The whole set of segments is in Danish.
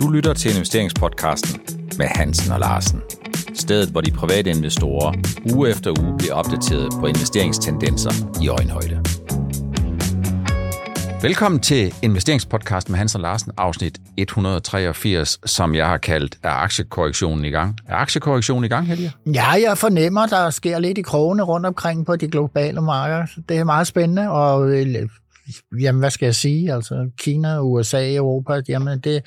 Du lytter til investeringspodcasten med Hansen og Larsen. Stedet, hvor de private investorer uge efter uge bliver opdateret på investeringstendenser i øjenhøjde. Velkommen til investeringspodcasten med Hans og Larsen, afsnit 183, som jeg har kaldt Er aktiekorrektionen i gang? Er aktiekorrektionen i gang, Helge? Ja, jeg fornemmer, der sker lidt i krogene rundt omkring på de globale markeder. Det er meget spændende, og øh, jamen, hvad skal jeg sige? Altså, Kina, USA, Europa, jamen, det,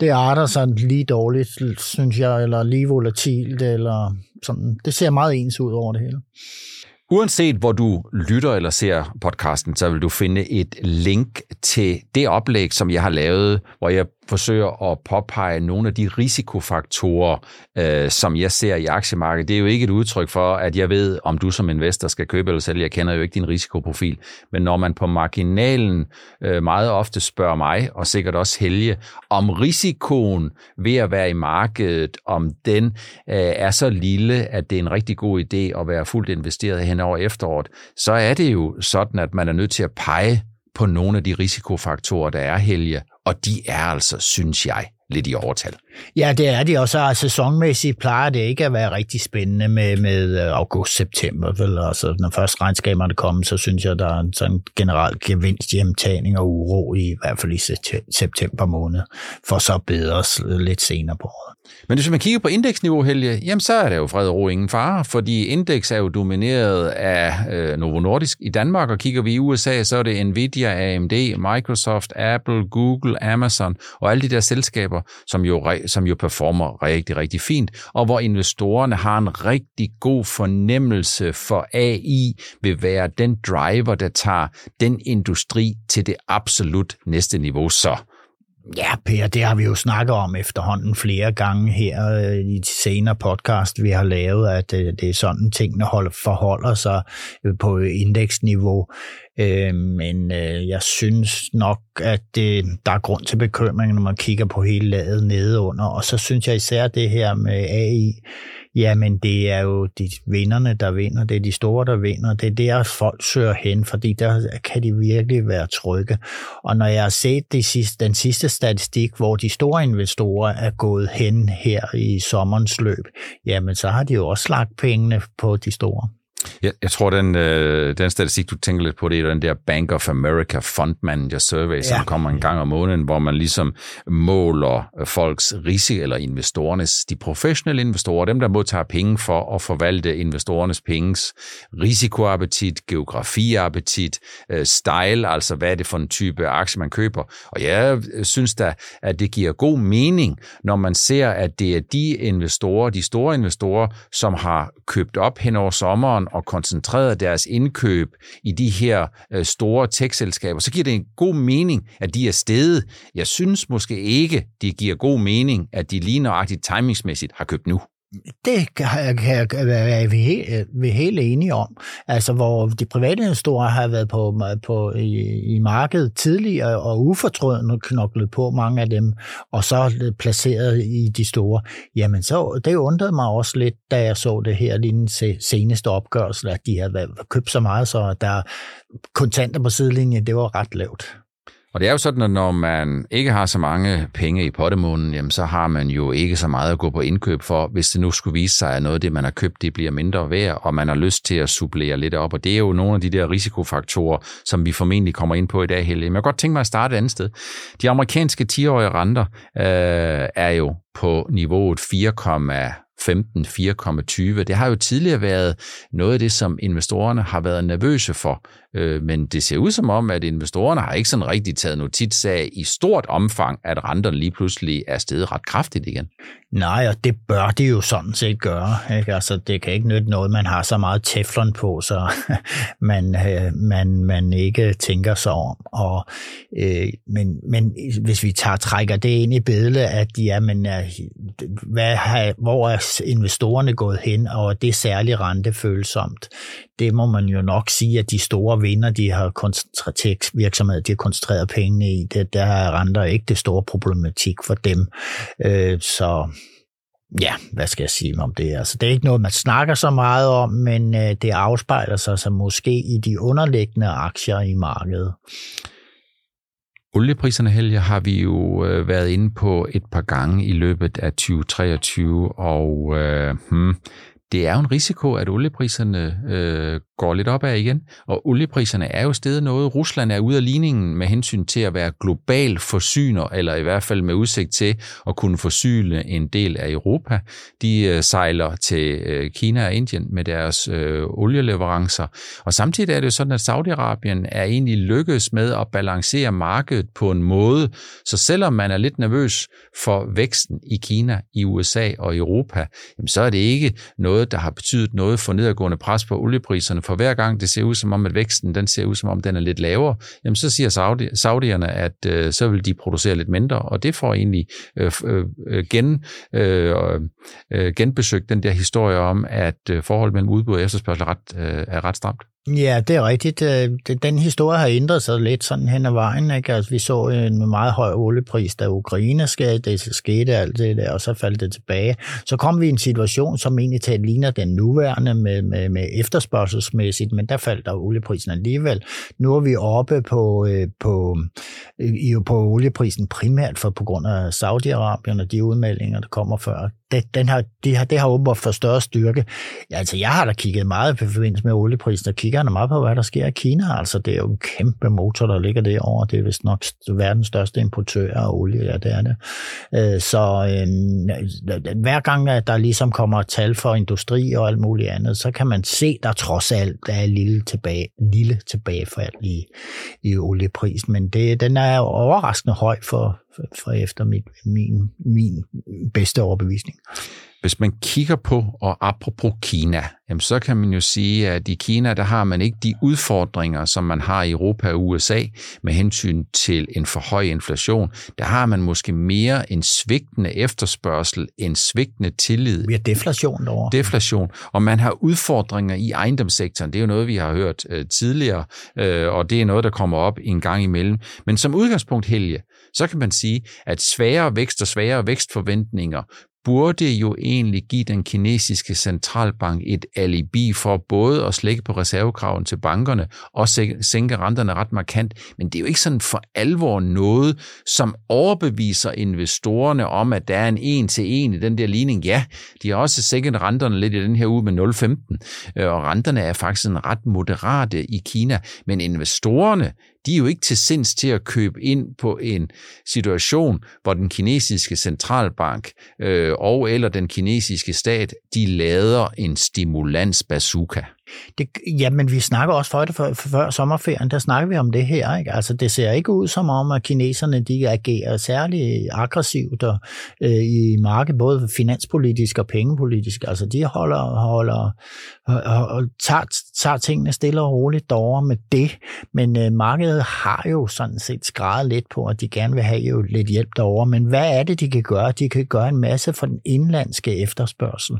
det arter sig lige dårligt, synes jeg, eller lige volatilt, eller sådan. Det ser meget ens ud over det hele. Uanset hvor du lytter eller ser podcasten, så vil du finde et link til det oplæg, som jeg har lavet, hvor jeg forsøger at påpege nogle af de risikofaktorer, øh, som jeg ser i aktiemarkedet. Det er jo ikke et udtryk for, at jeg ved, om du som investor skal købe eller sælge. Jeg kender jo ikke din risikoprofil. Men når man på marginalen øh, meget ofte spørger mig, og sikkert også Helge, om risikoen ved at være i markedet, om den øh, er så lille, at det er en rigtig god idé at være fuldt investeret hen over efteråret, så er det jo sådan, at man er nødt til at pege på nogle af de risikofaktorer, der er, Helge, og de er altså, synes jeg, lidt i overtal. Ja, det er de også. Altså, sæsonmæssigt plejer det ikke at være rigtig spændende med, med øh, august-september. Vel? Altså, når først regnskaberne kommer, så synes jeg, der er en sådan generelt gevinst hjemtagning og uro, i, i hvert fald i september måned, for så bedre lidt senere på året. Men hvis man kigger på indeksniveau, Helge, jamen så er det jo fred og ro ingen fare, fordi indeks er jo domineret af øh, Novo Nordisk i Danmark, og kigger vi i USA, så er det Nvidia, AMD, Microsoft, Apple, Google, Amazon og alle de der selskaber, som jo, som jo performer rigtig, rigtig fint, og hvor investorerne har en rigtig god fornemmelse for AI vil være den driver, der tager den industri til det absolut næste niveau. Så Ja, Per, det har vi jo snakket om efterhånden flere gange her øh, i de senere podcast, vi har lavet, at øh, det er sådan, tingene forholder sig øh, på indeksniveau. Øh, men øh, jeg synes nok, at det, der er grund til bekymring, når man kigger på hele laget nedeunder. Og så synes jeg især det her med AI, Jamen, det er jo de vinderne, der vinder. Det er de store, der vinder. Det er der, folk søger hen, fordi der kan de virkelig være trygge. Og når jeg har set det sidste, den sidste statistik, hvor de store investorer er gået hen her i sommerens løb, jamen, så har de jo også lagt pengene på de store. Jeg, jeg tror, den, øh, den statistik, du tænker lidt på, det er den der Bank of America Fund Manager Survey, som ja. kommer en gang om måneden, hvor man ligesom måler folks risiko, eller investorernes, de professionelle investorer, dem der modtager penge for at forvalte investorernes penges risikoappetit, geografiappetit, øh, style, altså hvad er det for en type aktie, man køber. Og jeg synes da, at det giver god mening, når man ser, at det er de investorer, de store investorer, som har købt op hen over sommeren og koncentreret deres indkøb i de her øh, store tech-selskaber, så giver det en god mening, at de er steget. Jeg synes måske ikke, det giver god mening, at de lige nøjagtigt timingsmæssigt har købt nu. Det kan, jeg er vi, helt, vi er helt enige om. Altså, hvor de private investorer har været på, på i, i markedet tidligere og ufortrødende knoklet på mange af dem, og så placeret i de store. Jamen, så det undrede mig også lidt, da jeg så det her lige den seneste opgørelse, at de havde købt så meget, så der kontanter på sidelinjen, det var ret lavt. Og det er jo sådan, at når man ikke har så mange penge i pottemunden, jamen så har man jo ikke så meget at gå på indkøb for, hvis det nu skulle vise sig, at noget af det, man har købt, det bliver mindre værd, og man har lyst til at supplere lidt op. Og det er jo nogle af de der risikofaktorer, som vi formentlig kommer ind på i dag, Helge. Men jeg kan godt tænke mig at starte et andet sted. De amerikanske 10-årige renter øh, er jo på niveauet 4, 15, 4,20. Det har jo tidligere været noget af det, som investorerne har været nervøse for. Øh, men det ser ud som om, at investorerne har ikke sådan rigtig taget notits af i stort omfang, at renterne lige pludselig er steget ret kraftigt igen. Nej, og det bør de jo sådan set gøre. Ikke? Altså, det kan ikke nytte noget, man har så meget teflon på, så man, øh, man, man ikke tænker sig om. Og, øh, men, men hvis vi tager trækker det ind i billedet, at ja, men, øh, hvad, hvor er investorerne gået hen, og det er særligt rentefølsomt, det må man jo nok sige, at de store vinder, de har koncentreret virksomhed, de har koncentreret pengene i, det, der er renter ikke det store problematik for dem. Øh, så ja, hvad skal jeg sige om det? Altså, det er ikke noget, man snakker så meget om, men øh, det afspejler sig så måske i de underliggende aktier i markedet. Oliepriserne, Helge, har vi jo øh, været inde på et par gange i løbet af 2023, og øh, hmm, det er jo en risiko, at oliepriserne øh, går lidt opad igen, og oliepriserne er jo stedet noget. Rusland er ude af ligningen med hensyn til at være global forsyner, eller i hvert fald med udsigt til at kunne forsyne en del af Europa. De øh, sejler til øh, Kina og Indien med deres øh, olieleverancer, og samtidig er det jo sådan, at Saudi-Arabien er egentlig lykkedes med at balancere markedet på en måde, så selvom man er lidt nervøs for væksten i Kina, i USA og Europa, jamen så er det ikke noget, der har betydet noget for nedadgående pres på oliepriserne for hver gang det ser ud som om, at væksten den ser ud som om, den er lidt lavere, jamen så siger Saudi, saudierne, at øh, så vil de producere lidt mindre, og det får egentlig øh, øh, øh, gen, øh, øh, genbesøgt den der historie om, at øh, forholdet mellem udbud og efterspørgsel er ret, øh, er ret stramt. Ja, det er rigtigt. Øh, den historie har ændret sig lidt sådan hen ad vejen. Ikke? Altså, vi så øh, en meget høj oliepris, da Ukraine skete, det skete alt det der, og så faldt det tilbage. Så kom vi i en situation, som egentlig talt ligner den nuværende med, med, med efterspørgselsmæssigt, men der faldt der olieprisen alligevel. Nu er vi oppe på, øh, på, på olieprisen primært for på grund af Saudi-Arabien og de udmeldinger, der kommer før det, den har, det, har, det har åbenbart for større styrke. Ja, altså, jeg har da kigget meget på forbindelse med olieprisen, og kigger meget på, hvad der sker i Kina. Altså, det er jo en kæmpe motor, der ligger derovre. Det er vist nok verdens største importør af olie, ja, det er det. Øh, så øh, hver gang, at der ligesom kommer tal for industri og alt muligt andet, så kan man se, der trods alt der er lille, tilbage, lille tilbagefald i, i olieprisen. Men det, den er overraskende høj for, for efter mit, min, min bedste overbevisning. Hvis man kigger på, og apropos Kina, jamen så kan man jo sige, at i Kina, der har man ikke de udfordringer, som man har i Europa og USA med hensyn til en for høj inflation. Der har man måske mere en svigtende efterspørgsel, en svigtende tillid. Vi har deflation derovre. Deflation. Og man har udfordringer i ejendomssektoren. Det er jo noget, vi har hørt øh, tidligere, øh, og det er noget, der kommer op en gang imellem. Men som udgangspunkt, Helge, så kan man sige, at sværere vækst og sværere vækstforventninger burde jo egentlig give den kinesiske centralbank et alibi for både at slække på reservekraven til bankerne og sænke renterne ret markant. Men det er jo ikke sådan for alvor noget, som overbeviser investorerne om, at der er en en til en i den der ligning. Ja, de har også sænket renterne lidt i den her uge med 0,15, øh, og renterne er faktisk en ret moderate i Kina. Men investorerne, de er jo ikke til sinds til at købe ind på en situation, hvor den kinesiske centralbank øh, og eller den kinesiske stat, de lader en stimulans bazooka. Det, jamen, vi snakker også for det før, før sommerferien, der snakker vi om det her. Ikke? Altså, det ser ikke ud som om, at kineserne de agerer særlig aggressivt og, øh, i markedet, både finanspolitisk og pengepolitisk. Altså, de holder, holder og, og tager, tager tingene stille og roligt derovre med det. Men øh, markedet har jo sådan set skrevet lidt på, at de gerne vil have jo lidt hjælp derovre. Men hvad er det, de kan gøre? De kan gøre en masse for den indlandske efterspørgsel.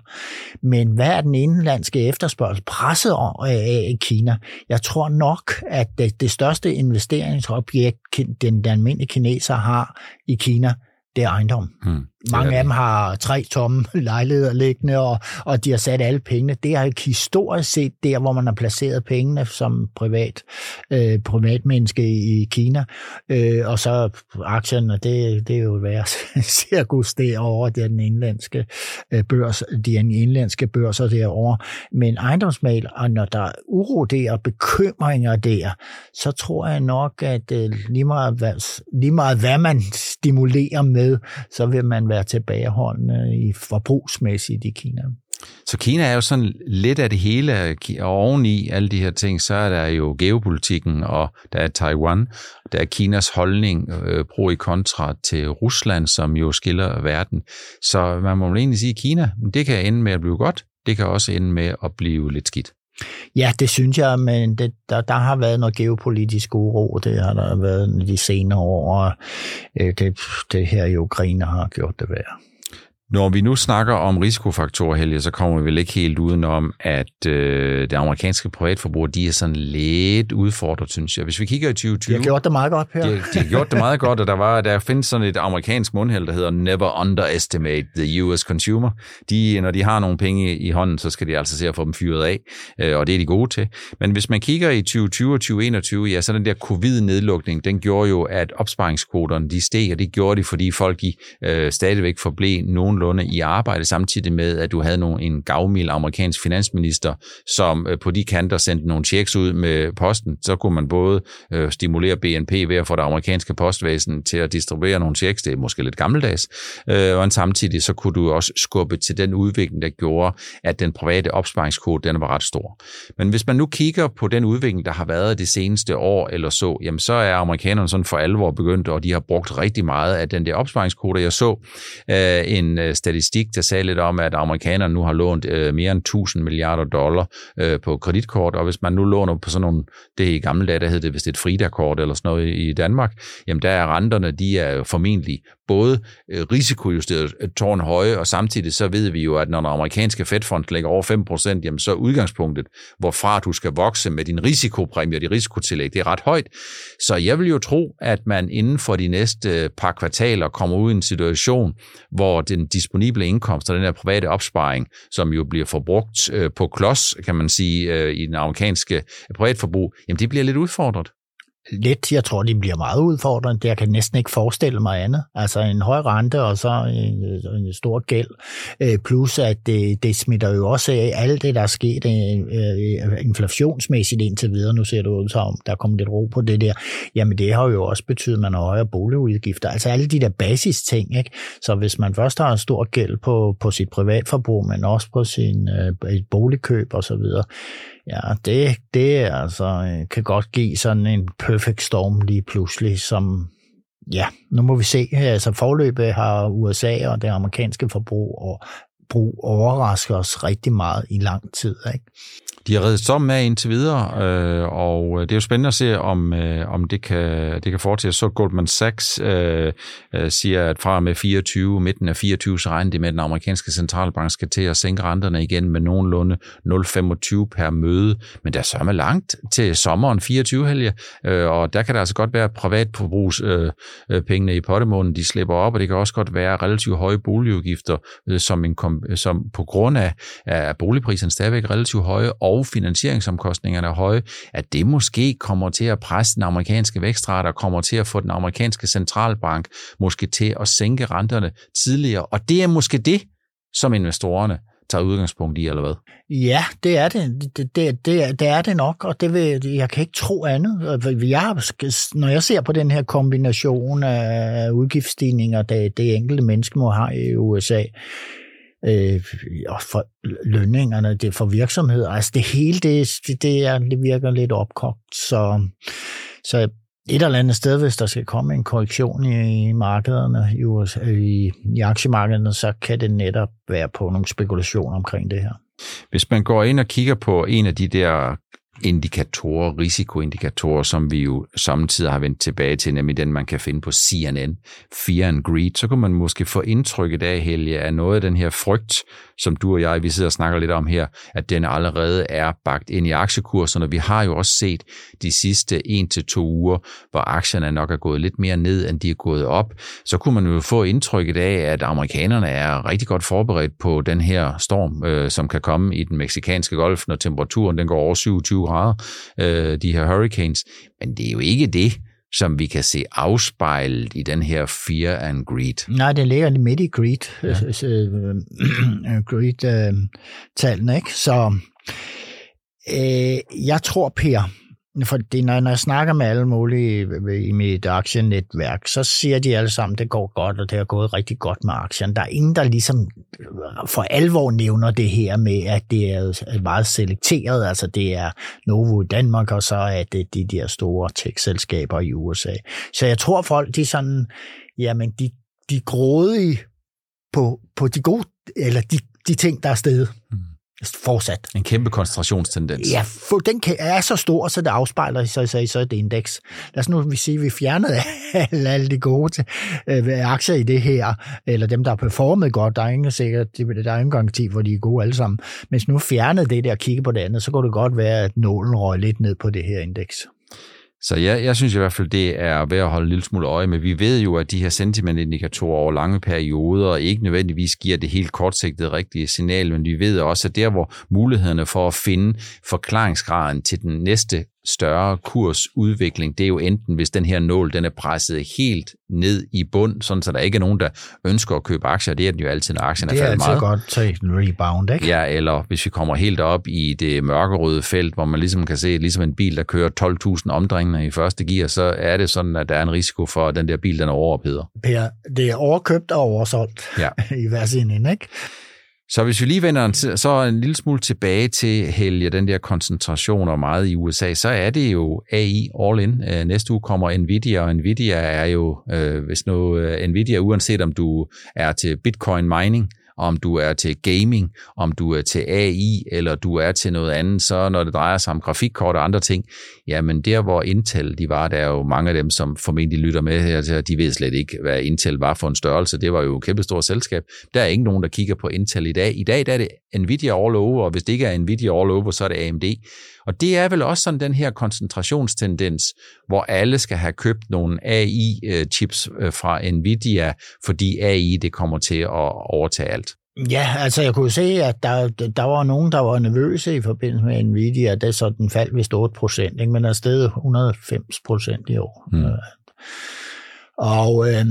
Men hvad er den indlandske efterspørgsel? Presset af i øh, Kina. Jeg tror nok, at det, det største investeringsobjekt, den, den almindelige kineser har i Kina, det er ejendom. Hmm. Mange af dem har tre tomme lejligheder liggende, og, og de har sat alle pengene. Det er historisk set der, hvor man har placeret pengene som privat, øh, privatmenneske i Kina. Øh, og så aktierne, det, det er jo værd cirkus derovre, det er den indlandske øh, børs, de indlandske børser derovre. Men ejendomsmal, og når der er uro der og bekymringer der, så tror jeg nok, at øh, lige, meget, hvad, lige meget hvad man stimulerer med, så vil man være tilbageholdende øh, i forbrugsmæssigt i Kina. Så Kina er jo sådan lidt af det hele, og oveni alle de her ting, så er der jo geopolitikken, og der er Taiwan, der er Kinas holdning øh, pro i kontra til Rusland, som jo skiller verden. Så man må egentlig sige, at Kina, det kan ende med at blive godt, det kan også ende med at blive lidt skidt. Ja, det synes jeg, men det, der, der har været noget geopolitisk uro, det har der været de senere år, og øh, det, det her i Ukraine har gjort det værd. Når vi nu snakker om risikofaktorer, Helge, så kommer vi vel ikke helt udenom, at øh, det amerikanske privatforbrug, de er sådan lidt udfordret, synes jeg. Hvis vi kigger i 2020... De har gjort det meget godt her. De, de har gjort det meget godt, og der, var, der findes sådan et amerikansk mundheld, der hedder Never Underestimate the US Consumer. De, når de har nogle penge i hånden, så skal de altså se at få dem fyret af, øh, og det er de gode til. Men hvis man kigger i 2020 og 2021, ja, så den der covid-nedlukning, den gjorde jo, at opsparingskvoterne, de steg, og det gjorde de, fordi folk de, øh, stadigvæk forblev nogenlunde nogenlunde i arbejde, samtidig med, at du havde nogle, en gavmild amerikansk finansminister, som øh, på de kanter sendte nogle checks ud med posten. Så kunne man både øh, stimulere BNP ved at få det amerikanske postvæsen til at distribuere nogle checks, det er måske lidt gammeldags, øh, og samtidig så kunne du også skubbe til den udvikling, der gjorde, at den private opsparingskode, den var ret stor. Men hvis man nu kigger på den udvikling, der har været det seneste år eller så, jamen så er amerikanerne sådan for alvor begyndt, og de har brugt rigtig meget af den der opsparingskode. Jeg så øh, en Øh, statistik, der sagde lidt om, at amerikanerne nu har lånt øh, mere end 1000 milliarder dollar øh, på kreditkort, og hvis man nu låner på sådan nogle, det i gamle dage, der hed det hvis det et Frida-kort eller sådan noget i Danmark, jamen der er renterne, de er formentlig både øh, risikojusteret tårnhøje, tårn høje, og samtidig så ved vi jo, at når den amerikanske Fed-fond ligger over 5%, jamen så er udgangspunktet, hvorfra du skal vokse med din risikopræmie og dit risikotillæg, det er ret højt. Så jeg vil jo tro, at man inden for de næste øh, par kvartaler kommer ud i en situation, hvor den disponible indkomst og den her private opsparing, som jo bliver forbrugt øh, på klods, kan man sige, øh, i den amerikanske privatforbrug, jamen det bliver lidt udfordret let. Jeg tror, de bliver meget udfordrende. Jeg kan næsten ikke forestille mig andet. Altså en høj rente og så en, en stor gæld. Øh, plus at det, det smitter jo også af alt det, der er sket øh, øh, inflationsmæssigt indtil videre. Nu ser det ud som, der kommer lidt ro på det der. Jamen det har jo også betydet, at man har højere boligudgifter. Altså alle de der basis ting. Ikke? Så hvis man først har en stor gæld på, på sit privatforbrug, men også på sin øh, boligkøb og så Ja, det, det altså, øh, kan godt give sådan en perfect storm lige pludselig, som ja, nu må vi se. Altså forløbet har USA og det amerikanske forbrug og brug overrasker os rigtig meget i lang tid. Ikke? De har reddet som af indtil videre, øh, og øh, det er jo spændende at se, om, øh, om det kan, det kan fortsætte. Så Goldman Sachs øh, øh, siger, at fra med 24, midten af 24, så regner det med, at den amerikanske centralbank skal til at sænke renterne igen med nogenlunde 0,25 per møde. Men der er sørme langt til sommeren 24 helge, øh, og der kan der altså godt være privatforbrugs øh, øh, pengene i pottemånen, de slipper op, og det kan også godt være relativt høje boligudgifter, øh, som, en, som på grund af, at boligpriserne stadigvæk relativt høje, og og finansieringsomkostningerne er høje, at det måske kommer til at presse den amerikanske vækstrate og kommer til at få den amerikanske centralbank måske til at sænke renterne tidligere. Og det er måske det, som investorerne tager udgangspunkt i, eller hvad? Ja, det er det. Det, det, det, det er det nok, og det vil, jeg kan ikke tro andet. Jeg, når jeg ser på den her kombination af udgiftsstigninger, det, det enkelte menneske må have i USA, øh, og for lønningerne, det for virksomheder. Altså det hele, det, det, er, det virker lidt opkogt. Så, så et eller andet sted, hvis der skal komme en korrektion i markederne, i, USA, i, i aktiemarkederne, så kan det netop være på nogle spekulationer omkring det her. Hvis man går ind og kigger på en af de der indikatorer, risikoindikatorer, som vi jo samtidig har vendt tilbage til, nemlig den, man kan finde på CNN, Fear and Greed, så kunne man måske få indtrykket af, Helge, at noget af den her frygt, som du og jeg, vi sidder og snakker lidt om her, at den allerede er bagt ind i aktiekurserne. Vi har jo også set de sidste en til to uger, hvor aktierne nok er gået lidt mere ned, end de er gået op. Så kunne man jo få indtrykket af, at amerikanerne er rigtig godt forberedt på den her storm, øh, som kan komme i den meksikanske golf, når temperaturen den går over 27 grader, øh, de her hurricanes. Men det er jo ikke det, som vi kan se afspejlet i den her fear and greed. Nej, det ligger midt i greed, ja. øh, greed-tallene, ikke? Så øh, jeg tror, Per, for det, når, når jeg snakker med alle mulige øh, i mit aktienetværk, så siger de alle sammen, at det går godt, og det har gået rigtig godt med aktien. Der er ingen, der ligesom øh, for alvor nævner det her med, at det er øh, meget selekteret. Altså det er Novo i Danmark, og så er det de der store tech-selskaber i USA. Så jeg tror folk, de er sådan, jamen de, de grådige på, på de gode, eller de, de ting, der er stedet. Mm fortsat. En kæmpe koncentrationstendens. Ja, for den er så stor, så det afspejler sig så, så et indeks. Lad os nu vi sige, at vi fjernede alle, alle de gode øh, aktier i det her, eller dem, der har performet godt. Der er ingen sikkert, der er ingen garanti, hvor de er gode alle sammen. Men hvis nu fjernede det der og kigge på det andet, så kunne det godt være, at nålen røg lidt ned på det her indeks. Så jeg, jeg synes i hvert fald, det er værd at holde en lille smule øje med. Vi ved jo, at de her sentimentindikatorer over lange perioder ikke nødvendigvis giver det helt kortsigtede rigtige signal, men vi ved også, at der, hvor mulighederne for at finde forklaringsgraden til den næste større kursudvikling, det er jo enten, hvis den her nål den er presset helt ned i bund, sådan så der ikke er nogen, der ønsker at købe aktier. Det er den jo altid, når aktien er faldet meget. Det er altid godt til en rebound, ikke? Ja, eller hvis vi kommer helt op i det mørkerøde felt, hvor man ligesom kan se, ligesom en bil, der kører 12.000 omdrejninger i første gear, så er det sådan, at der er en risiko for, at den der bil, den er overopheder. Per, det er overkøbt og oversolgt ja. i hver sin ende, ikke? Så hvis vi lige vender så en lille smule tilbage til Helge, den der koncentration og meget i USA, så er det jo AI all in. Øh, næste uge kommer Nvidia, og Nvidia er jo, øh, hvis nu øh, Nvidia, uanset om du er til Bitcoin mining, om du er til gaming, om du er til AI, eller du er til noget andet, så når det drejer sig om grafikkort og andre ting, jamen der hvor Intel de var, der er jo mange af dem, som formentlig lytter med her, de ved slet ikke, hvad Intel var for en størrelse. Det var jo et kæmpestort selskab. Der er ikke nogen, der kigger på Intel i dag. I dag der er det Nvidia all over, og hvis det ikke er Nvidia all over, så er det AMD. Og det er vel også sådan den her koncentrationstendens, hvor alle skal have købt nogle AI-chips øh, fra Nvidia, fordi AI det kommer til at overtage alt. Ja, altså jeg kunne se, at der, der var nogen, der var nervøse i forbindelse med Nvidia, det så den faldt vist 8 procent, men er stedet 190 procent i år. Mm. Og øh,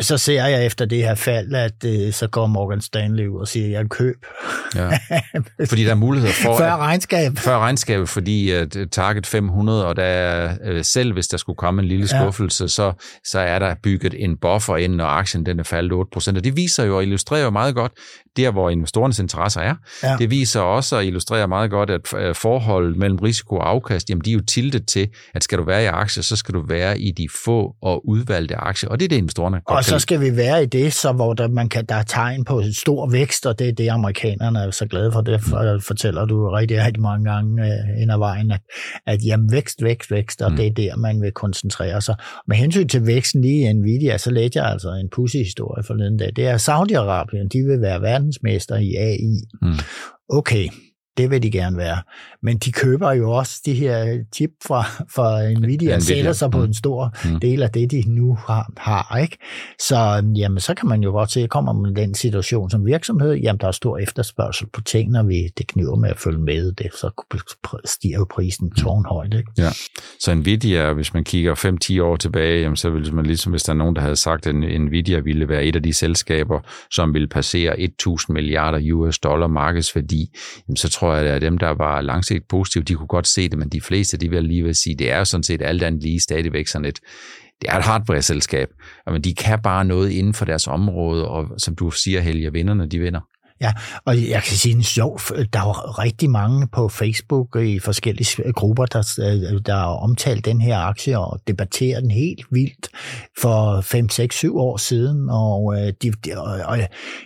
så ser jeg efter det her fald, at øh, så går Morgan Stanley ud og siger, at jeg køb. Ja. Fordi der er muligheder for... Før regnskab. Før regnskab, fordi uh, target 500, og der er, uh, selv hvis der skulle komme en lille skuffelse, ja. så, så er der bygget en buffer ind, når aktien den er faldet 8%. Og det viser jo og illustrerer jo meget godt, der hvor investorernes interesser er. Ja. Det viser også og illustrerer meget godt, at øh, forholdet mellem risiko og afkast, jamen de er jo tiltet til, at skal du være i aktier, så skal du være i de få og udvalgte aktier. Og det er det, investorerne godt Og så skal vi være i det, så hvor der, man kan, der er tegn på stor vækst, og det er det, amerikanerne er så glade for. Det for, fortæller du rigtig, rigtig mange gange øh, ind ad vejen, at, at jamen, vækst, vækst, vækst, og mm. det er der, man vil koncentrere sig. Med hensyn til væksten lige i Nvidia, så læste jeg altså en pussy historie forleden dag. Det er Saudi-Arabien, de vil være verdensmester i AI. Mm. Okay, det vil de gerne være. Men de køber jo også de her chip fra, fra Nvidia og sætter sig på mm. en stor mm. del af det, de nu har. har ikke? Så, jamen, så kan man jo godt se, at kommer man den situation som virksomhed, jamen der er stor efterspørgsel på ting, når vi det kniver med at følge med det, så stiger jo prisen mm. tårnhøjt. Ikke? Ja. Så Nvidia, hvis man kigger 5-10 år tilbage, jamen, så ville man ligesom, hvis der er nogen, der havde sagt, at Nvidia ville være et af de selskaber, som ville passere 1000 milliarder US dollar markedsværdi, jamen, så tror jeg, at dem, der var langsigtet positive, de kunne godt se det, men de fleste, de vil lige vil sige, det er sådan set alt andet lige stadigvæk sådan et, det er et hardware-selskab, men de kan bare noget inden for deres område, og som du siger, Helge, vinderne, de vinder. Ja, og jeg kan sige en sjov, der er rigtig mange på Facebook i forskellige grupper, der, der har omtalt den her aktie og debatterer den helt vildt for 5, 6, 7 år siden, og, øh, de, de, og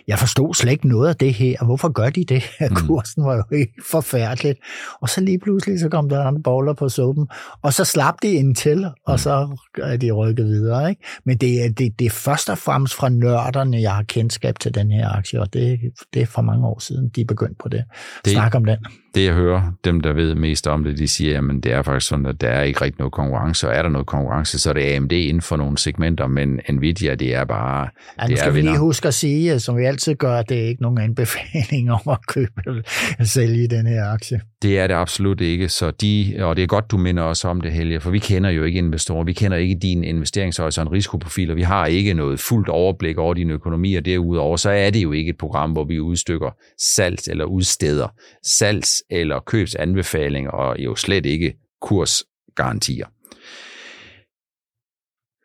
jeg forstod slet ikke noget af det her. Hvorfor gør de det? Mm. Kursen var jo helt forfærdeligt. Og så lige pludselig, så kom der andre boller på suppen, og så slap de ind til, og mm. så er de rykket videre. Ikke? Men det er, det, det er først og fremmest fra nørderne, jeg har kendskab til den her aktie, og det, det for mange år siden, de er begyndt på det. det Snak om den. Det jeg hører, dem der ved mest om det, de siger, at det er faktisk sådan, at der er ikke rigtig noget konkurrence, og er der noget konkurrence, så er det AMD inden for nogle segmenter, men Nvidia, det er bare... Ja, nu det skal er vi lige huske at sige, som vi altid gør, at det er ikke nogen anbefaling om at købe eller sælge den her aktie. Det er det absolut ikke, så de, og det er godt, du minder os om det, Helge, for vi kender jo ikke investorer, vi kender ikke din investeringshorisont risikoprofil, og vi har ikke noget fuldt overblik over din økonomi, og derudover, så er det jo ikke et program, hvor vi udstykker salgs- eller udsteder salgs- eller købsanbefalinger, og jo slet ikke kursgarantier.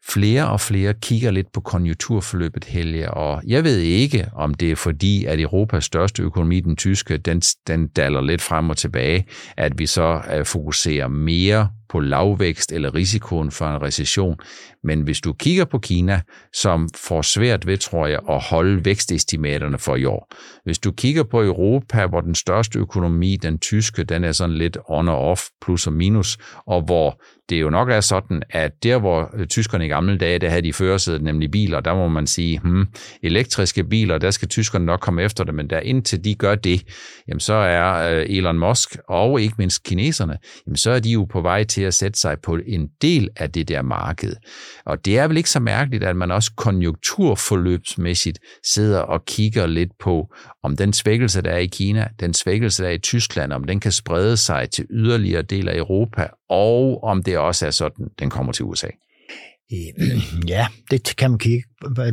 flere og flere kigger lidt på konjunkturforløbet, Helge, og jeg ved ikke, om det er fordi, at Europas største økonomi, den tyske, den, den daler lidt frem og tilbage, at vi så øh, fokuserer mere på lavvækst eller risikoen for en recession. Men hvis du kigger på Kina, som får svært ved, tror jeg, at holde vækstestimaterne for i år. Hvis du kigger på Europa, hvor den største økonomi, den tyske, den er sådan lidt on og off, plus og minus, og hvor det jo nok er sådan, at der hvor øh, tyskerne i gamle dage, der havde de førersædet, nemlig biler, der må man sige, hmm, elektriske biler, der skal tyskerne nok komme efter det, men der indtil de gør det, jamen så er øh, Elon Musk og ikke mindst kineserne, jamen så er de jo på vej til at sætte sig på en del af det der marked. Og det er vel ikke så mærkeligt, at man også konjunkturforløbsmæssigt sidder og kigger lidt på, om den svækkelse, der er i Kina, den svækkelse, der er i Tyskland, om den kan sprede sig til yderligere dele af Europa, og om det også er sådan, den kommer til USA. Ja, det kan man kigge,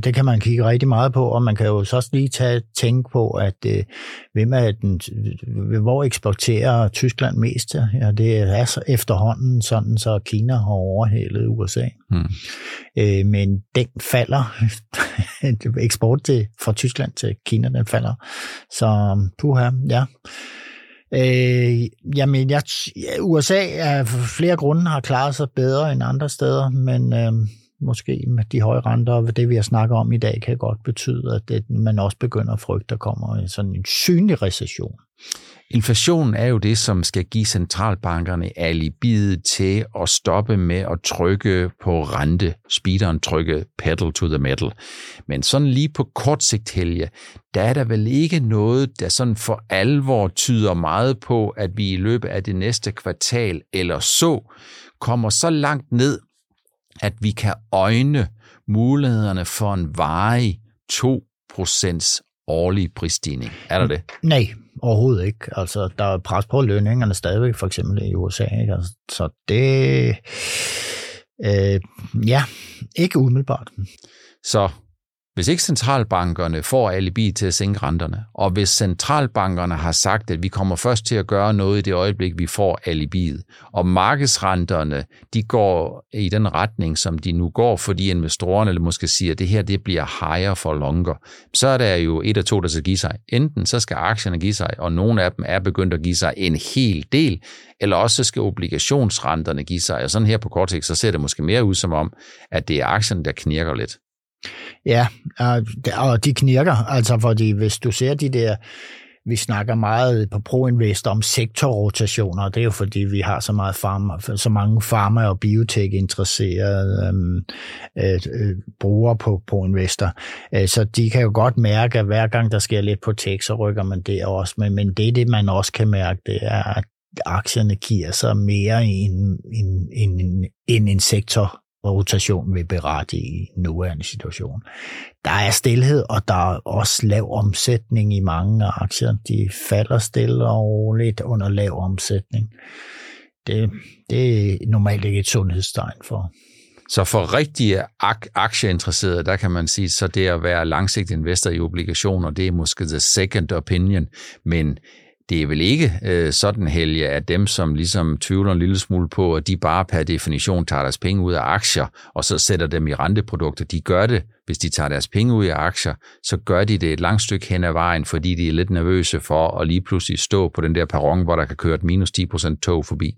det kan man kigge rigtig meget på, og man kan jo så også lige tage, tænke på, at øh, hvem er den, hvor eksporterer Tyskland mest? Ja, det er så efterhånden sådan, så Kina har overhældet USA. Hmm. Øh, men den falder, eksport til, fra Tyskland til Kina, den falder. Så puha, ja. Øh, jamen, jeg, USA er for flere grunde har klaret sig bedre end andre steder, men øh, måske med de høje renter og det, vi har snakket om i dag, kan godt betyde, at det, man også begynder at frygte, at der kommer sådan en synlig recession. Inflation er jo det, som skal give centralbankerne alibiet til at stoppe med at trykke på rente, speederen trykke pedal to the metal. Men sådan lige på kort sigt, Helge, der er der vel ikke noget, der sådan for alvor tyder meget på, at vi i løbet af det næste kvartal eller så kommer så langt ned, at vi kan øjne mulighederne for en varig 2% årlig prisstigning. Er der det? Nej, overhovedet ikke. Altså, der er pres på lønningerne stadigvæk, for eksempel i USA. Ikke? Altså, så det... Øh, ja, ikke umiddelbart. Så hvis ikke centralbankerne får alibi til at sænke renterne, og hvis centralbankerne har sagt, at vi kommer først til at gøre noget i det øjeblik, vi får alibiet, og markedsrenterne, de går i den retning, som de nu går, fordi investorerne måske siger, at det her det bliver higher for longer, så er der jo et af to, der skal give sig. Enten så skal aktierne give sig, og nogle af dem er begyndt at give sig en hel del, eller også så skal obligationsrenterne give sig. Og sådan her på kort sigt, så ser det måske mere ud som om, at det er aktierne, der knirker lidt. Ja, og de knirker, altså fordi hvis du ser de der, vi snakker meget på ProInvest om sektorrotationer, og det er jo fordi, vi har så, meget farma, så mange farma- og biotech-interesserede øhm, øh, øh, brugere på ProInvestor. Øh, så de kan jo godt mærke, at hver gang der sker lidt på tech, så rykker man det også. Men, men det, det man også kan mærke, det er, at aktierne giver sig mere end, end, end, end en sektor rotation vil berette i nuværende situation. Der er stillhed, og der er også lav omsætning i mange aktier. De falder stille og roligt under lav omsætning. Det, det er normalt ikke et sundhedstegn for. Så for rigtige ak- aktieinteresserede, der kan man sige, så det at være langsigtet investor i obligationer, det er måske the second opinion, men det er vel ikke øh, sådan, Helge, at dem, som ligesom tvivler en lille smule på, at de bare per definition tager deres penge ud af aktier, og så sætter dem i renteprodukter, de gør det, hvis de tager deres penge ud af aktier, så gør de det et langt stykke hen ad vejen, fordi de er lidt nervøse for at lige pludselig stå på den der perron, hvor der kan køre et minus 10% tog forbi.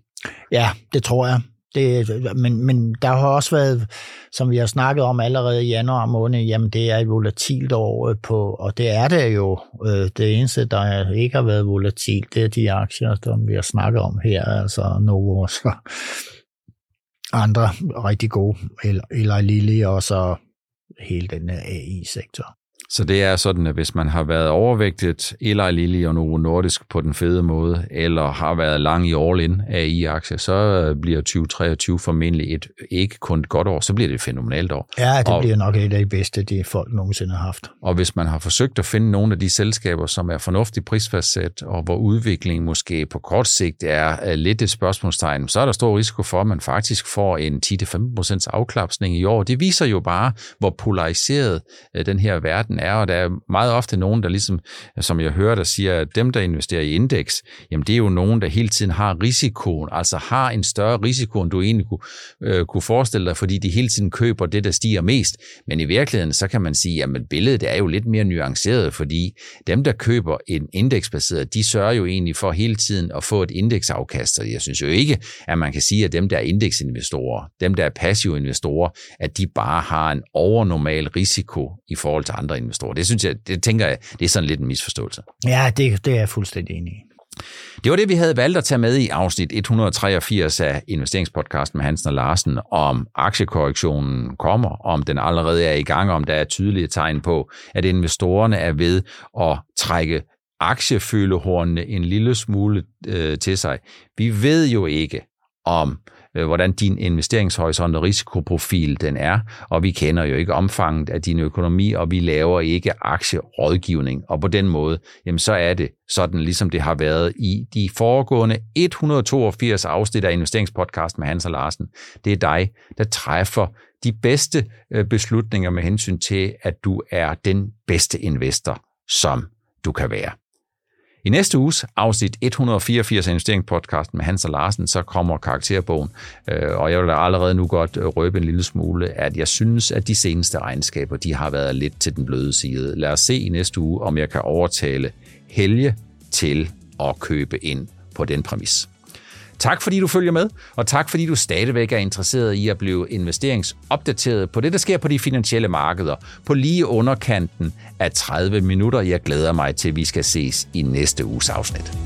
Ja, det tror jeg. Det, men, men der har også været, som vi har snakket om allerede i januar måned, jamen det er et volatilt år øh, på, og det er det jo. Øh, det eneste, der ikke har været volatilt, det er de aktier, som vi har snakket om her, altså Novo og andre rigtig gode, eller Lilly og så hele den AI-sektor. Så det er sådan, at hvis man har været overvægtet Eli Lilly og Novo Nordisk på den fede måde, eller har været lang i all-in AI-aktier, så bliver 2023 formentlig et, ikke kun et godt år, så bliver det et fænomenalt år. Ja, det og, bliver nok et af de bedste, de folk nogensinde har haft. Og hvis man har forsøgt at finde nogle af de selskaber, som er fornuftigt prisfastsat, og hvor udviklingen måske på kort sigt er lidt et spørgsmålstegn, så er der stor risiko for, at man faktisk får en 10-15% afklapsning i år. Det viser jo bare, hvor polariseret øh, den her verden er, og der er meget ofte nogen, der ligesom, som jeg hører, der siger, at dem, der investerer i indeks, jamen det er jo nogen, der hele tiden har risikoen, altså har en større risiko, end du egentlig kunne, øh, kunne forestille dig, fordi de hele tiden køber det, der stiger mest. Men i virkeligheden, så kan man sige, at billedet er jo lidt mere nuanceret, fordi dem, der køber en indeksbaseret, de sørger jo egentlig for hele tiden at få et indeksafkast. Og jeg synes jo ikke, at man kan sige, at dem, der er indeksinvestorer, dem, der er passive investorer, at de bare har en overnormal risiko i forhold til andre investorer. Det synes jeg, det tænker jeg, det er sådan lidt en misforståelse. Ja, det, det er jeg fuldstændig enig i. Det var det, vi havde valgt at tage med i afsnit 183 af investeringspodcasten med Hansen og Larsen, om aktiekorrektionen kommer, om den allerede er i gang, om der er tydelige tegn på, at investorerne er ved at trække aktiefølehornene en lille smule øh, til sig. Vi ved jo ikke, om øh, Øh, hvordan din investeringshorisont og risikoprofil den er, og vi kender jo ikke omfanget af din økonomi, og vi laver ikke aktierådgivning. Og på den måde, jamen så er det sådan, ligesom det har været i de foregående 182 afsnit af investeringspodcast med Hans og Larsen. Det er dig, der træffer de bedste øh, beslutninger med hensyn til, at du er den bedste investor, som du kan være. I næste uges afsnit 184 af investeringspodcasten med Hans og Larsen, så kommer karakterbogen, øh, og jeg vil allerede nu godt øh, røbe en lille smule, at jeg synes, at de seneste regnskaber, de har været lidt til den bløde side. Lad os se i næste uge, om jeg kan overtale Helge til at købe ind på den præmis. Tak fordi du følger med, og tak fordi du stadigvæk er interesseret i at blive investeringsopdateret på det, der sker på de finansielle markeder, på lige underkanten af 30 minutter. Jeg glæder mig til, at vi skal ses i næste uges afsnit.